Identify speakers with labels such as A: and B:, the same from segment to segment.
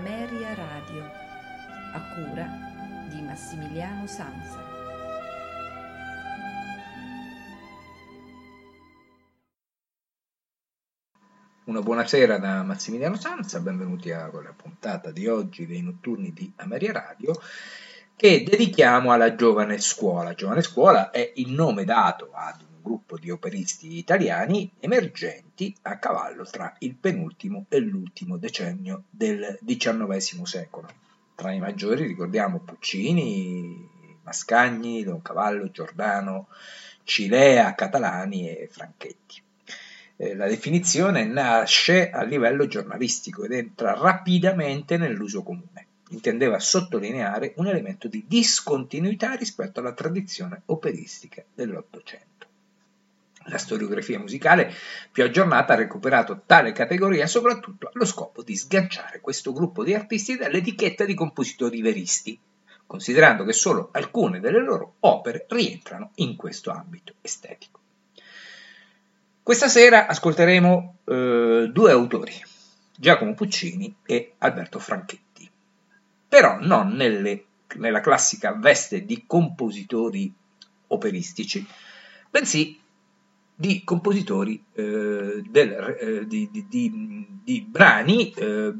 A: Ameria Radio, a cura di Massimiliano Sanza.
B: Una buonasera da Massimiliano Sanza, benvenuti a quella puntata di oggi dei notturni di Ameria Radio che dedichiamo alla Giovane Scuola. Giovane Scuola è il nome dato ad gruppo di operisti italiani emergenti a cavallo tra il penultimo e l'ultimo decennio del XIX secolo. Tra i maggiori ricordiamo Puccini, Mascagni, Cavallo, Giordano, Cilea, Catalani e Franchetti. Eh, la definizione nasce a livello giornalistico ed entra rapidamente nell'uso comune. Intendeva sottolineare un elemento di discontinuità rispetto alla tradizione operistica dell'Ottocento. La storiografia musicale più aggiornata ha recuperato tale categoria soprattutto allo scopo di sganciare questo gruppo di artisti dall'etichetta di compositori veristi, considerando che solo alcune delle loro opere rientrano in questo ambito estetico. Questa sera ascolteremo eh, due autori, Giacomo Puccini e Alberto Franchetti, però non nelle, nella classica veste di compositori operistici, bensì di compositori eh, del, eh, di, di, di, brani eh,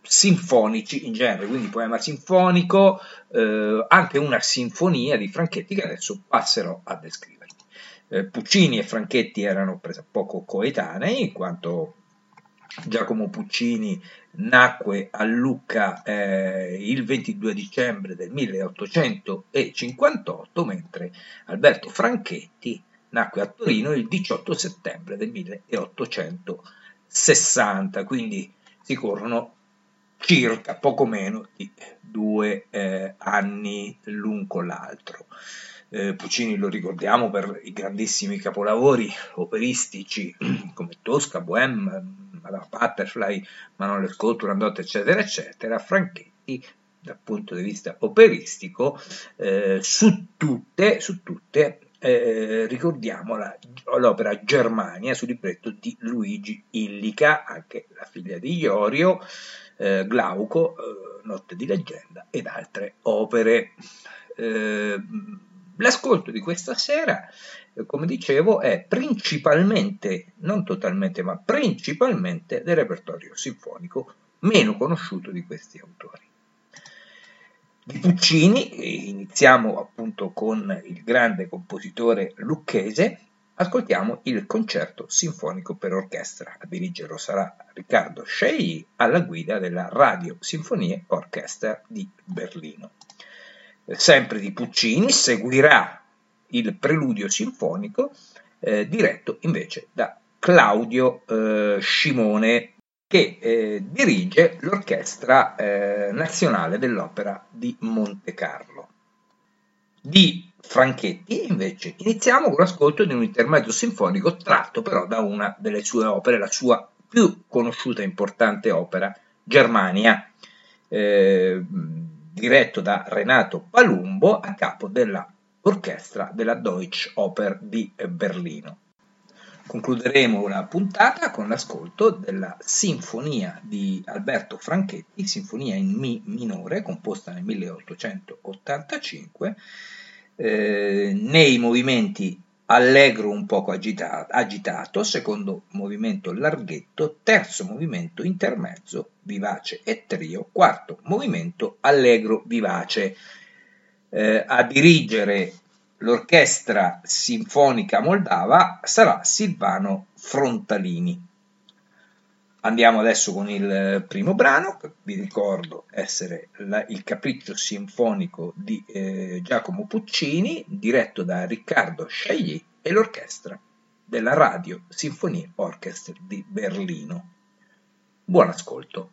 B: sinfonici in genere, quindi poema sinfonico, eh, anche una sinfonia di Franchetti che adesso passerò a descrivere. Eh, Puccini e Franchetti erano poco coetanei, in quanto Giacomo Puccini nacque a Lucca eh, il 22 dicembre del 1858, mentre Alberto Franchetti nacque a Torino il 18 settembre del 1860, quindi si corrono circa poco meno di due eh, anni l'un con l'altro. Eh, Puccini lo ricordiamo per i grandissimi capolavori operistici come Tosca, Bohème, Madame Butterfly, Manuel Scott, Turandot, eccetera, eccetera. Franchetti, dal punto di vista operistico, eh, su tutte, su tutte eh, ricordiamo la, l'opera Germania sul libretto di Luigi Illica, anche la figlia di Iorio, eh, Glauco, eh, Notte di leggenda ed altre opere. Eh, L'ascolto di questa sera, eh, come dicevo, è principalmente, non totalmente, ma principalmente del repertorio sinfonico meno conosciuto di questi autori. Di Puccini, iniziamo appunto con il grande compositore lucchese, ascoltiamo il concerto sinfonico per orchestra. A dirigerlo sarà Riccardo Scei alla guida della Radio Sinfonie Orchestra di Berlino. Sempre di Puccini, seguirà il preludio sinfonico eh, diretto invece da Claudio eh, Scimone che eh, dirige l'Orchestra eh, Nazionale dell'Opera di Monte Carlo. Di Franchetti invece iniziamo con l'ascolto di un intermezzo sinfonico tratto però da una delle sue opere, la sua più conosciuta e importante opera, Germania. Eh, diretto da Renato Palumbo a capo dell'orchestra della Deutsche Oper di Berlino. Concluderemo la puntata con l'ascolto della Sinfonia di Alberto Franchetti, Sinfonia in Mi minore, composta nel 1885, eh, nei movimenti allegro un poco agitato, agitato, secondo movimento larghetto, terzo movimento intermezzo, vivace e trio, quarto movimento allegro vivace. Eh, a dirigere l'orchestra sinfonica moldava sarà Silvano Frontalini. Andiamo adesso con il primo brano, che vi ricordo essere la, il capriccio sinfonico di eh, Giacomo Puccini, diretto da Riccardo Sciagli e l'orchestra della Radio Sinfonie Orchestra di Berlino. Buon ascolto.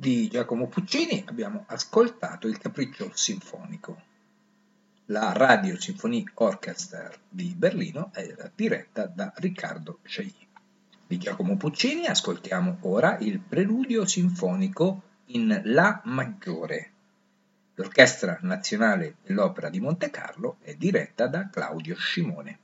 B: Di Giacomo Puccini abbiamo ascoltato il Capriccio Sinfonico. La Radio Symphony Orchestra di Berlino era diretta da Riccardo Chailly. Di Giacomo Puccini ascoltiamo ora il Preludio Sinfonico in La maggiore. L'Orchestra Nazionale dell'Opera di Monte Carlo è diretta da Claudio Scimone.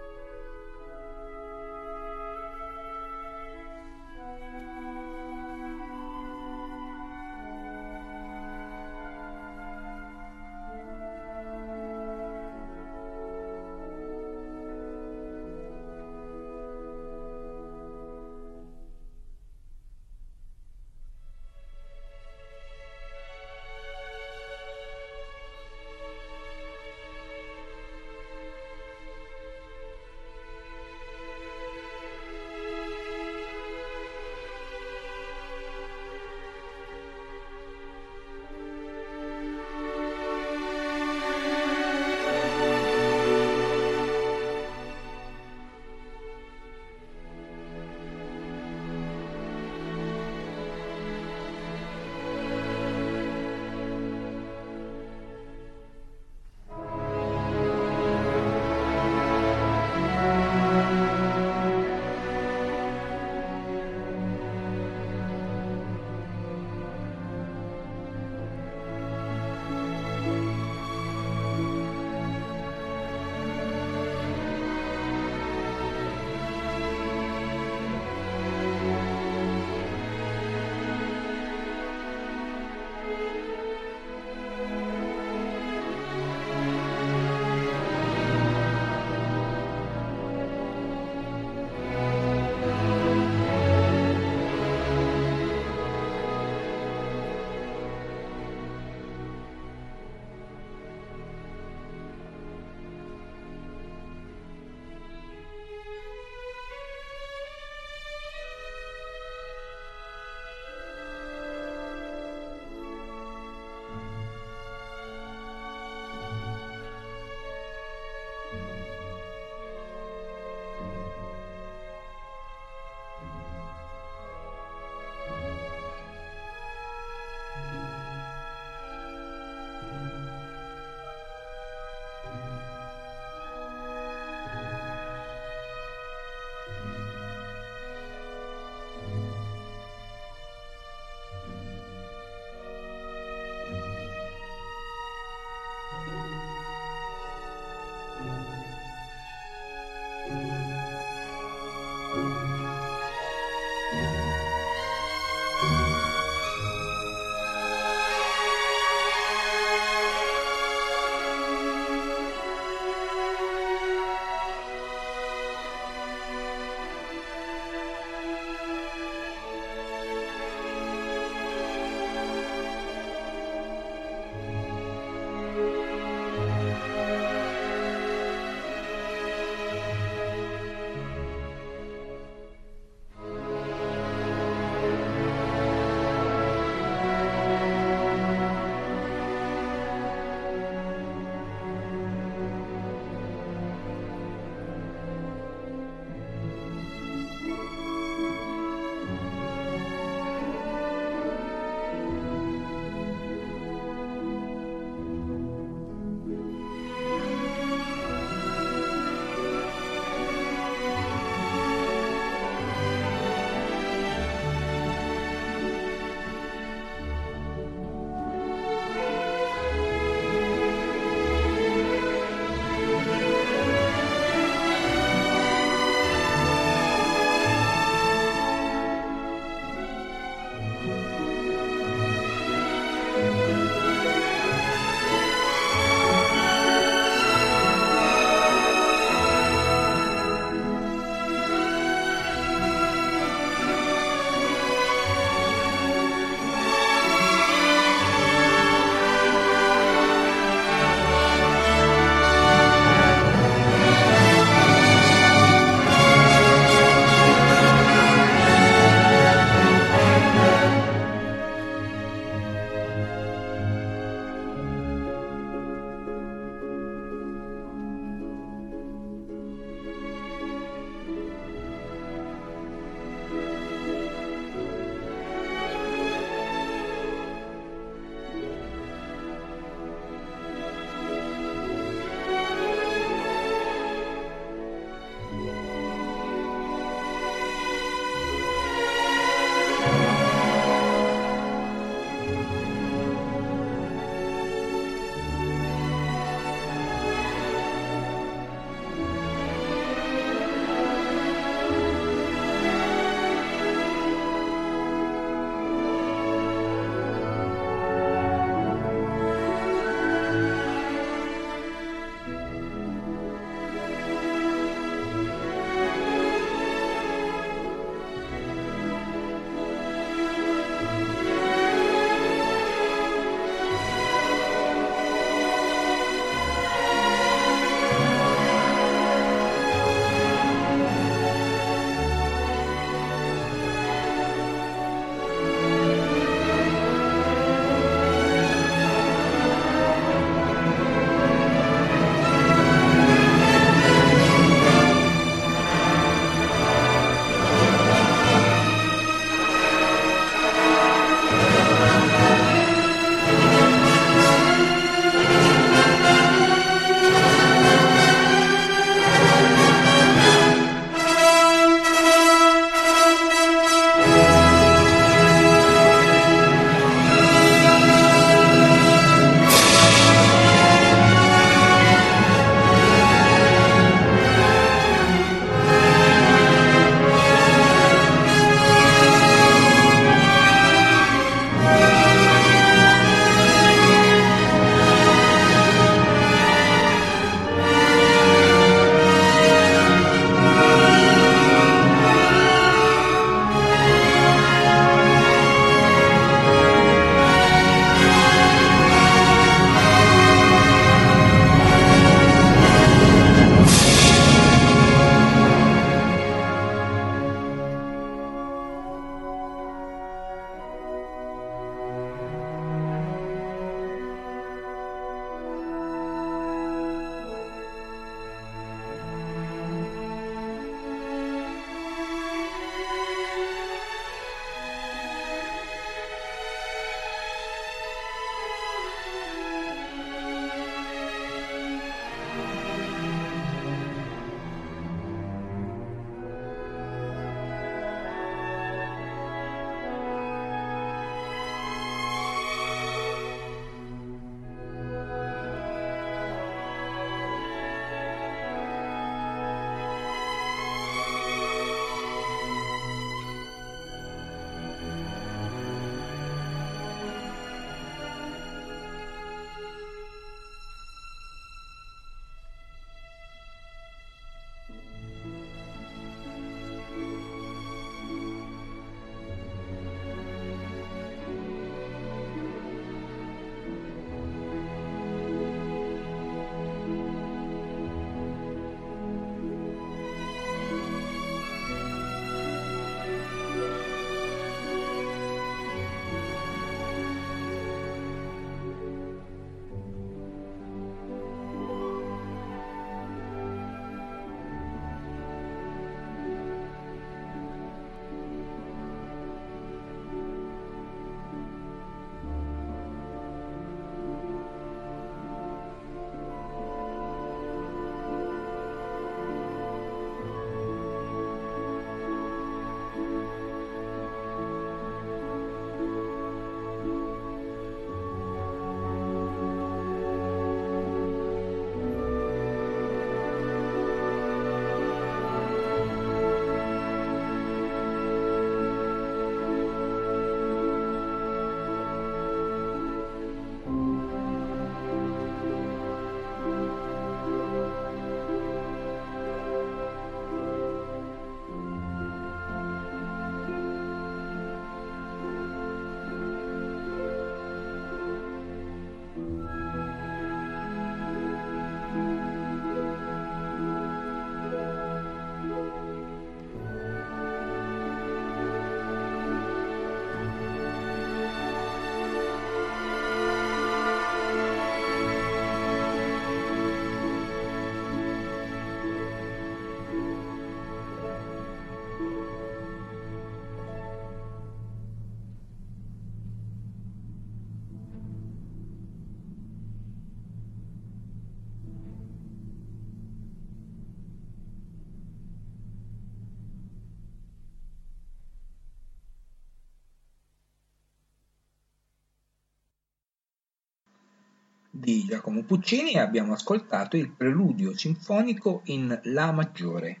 B: Di Giacomo Puccini e abbiamo ascoltato il preludio sinfonico in La maggiore.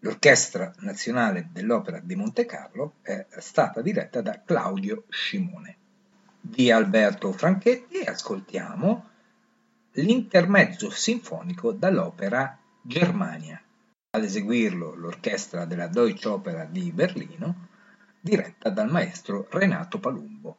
B: L'Orchestra Nazionale dell'Opera di Monte Carlo è stata diretta da Claudio Scimone. Di Alberto Franchetti ascoltiamo l'intermezzo sinfonico dall'opera Germania. Ad eseguirlo l'orchestra della Deutsche Opera di Berlino, diretta dal maestro Renato Palumbo.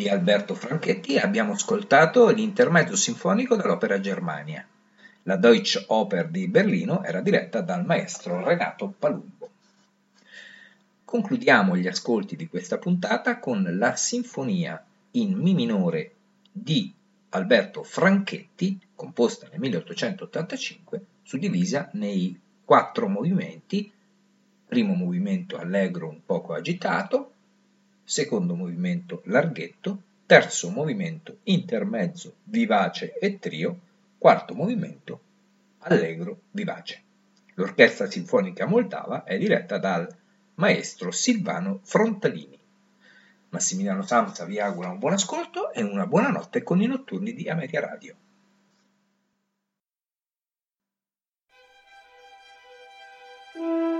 B: Di Alberto Franchetti abbiamo ascoltato l'intermezzo sinfonico dell'Opera Germania. La Deutsche Oper di Berlino era diretta dal maestro Renato Palumbo. Concludiamo gli ascolti di questa puntata con la Sinfonia in Mi minore di Alberto Franchetti, composta nel 1885, suddivisa nei quattro movimenti, primo movimento allegro un poco agitato, secondo movimento larghetto, terzo movimento intermezzo vivace e trio, quarto movimento allegro vivace. L'Orchestra Sinfonica Moldava è diretta dal maestro Silvano Frontalini. Massimiliano Samsa vi augura un buon ascolto e una buona notte con i notturni di Ameria Radio. Mm.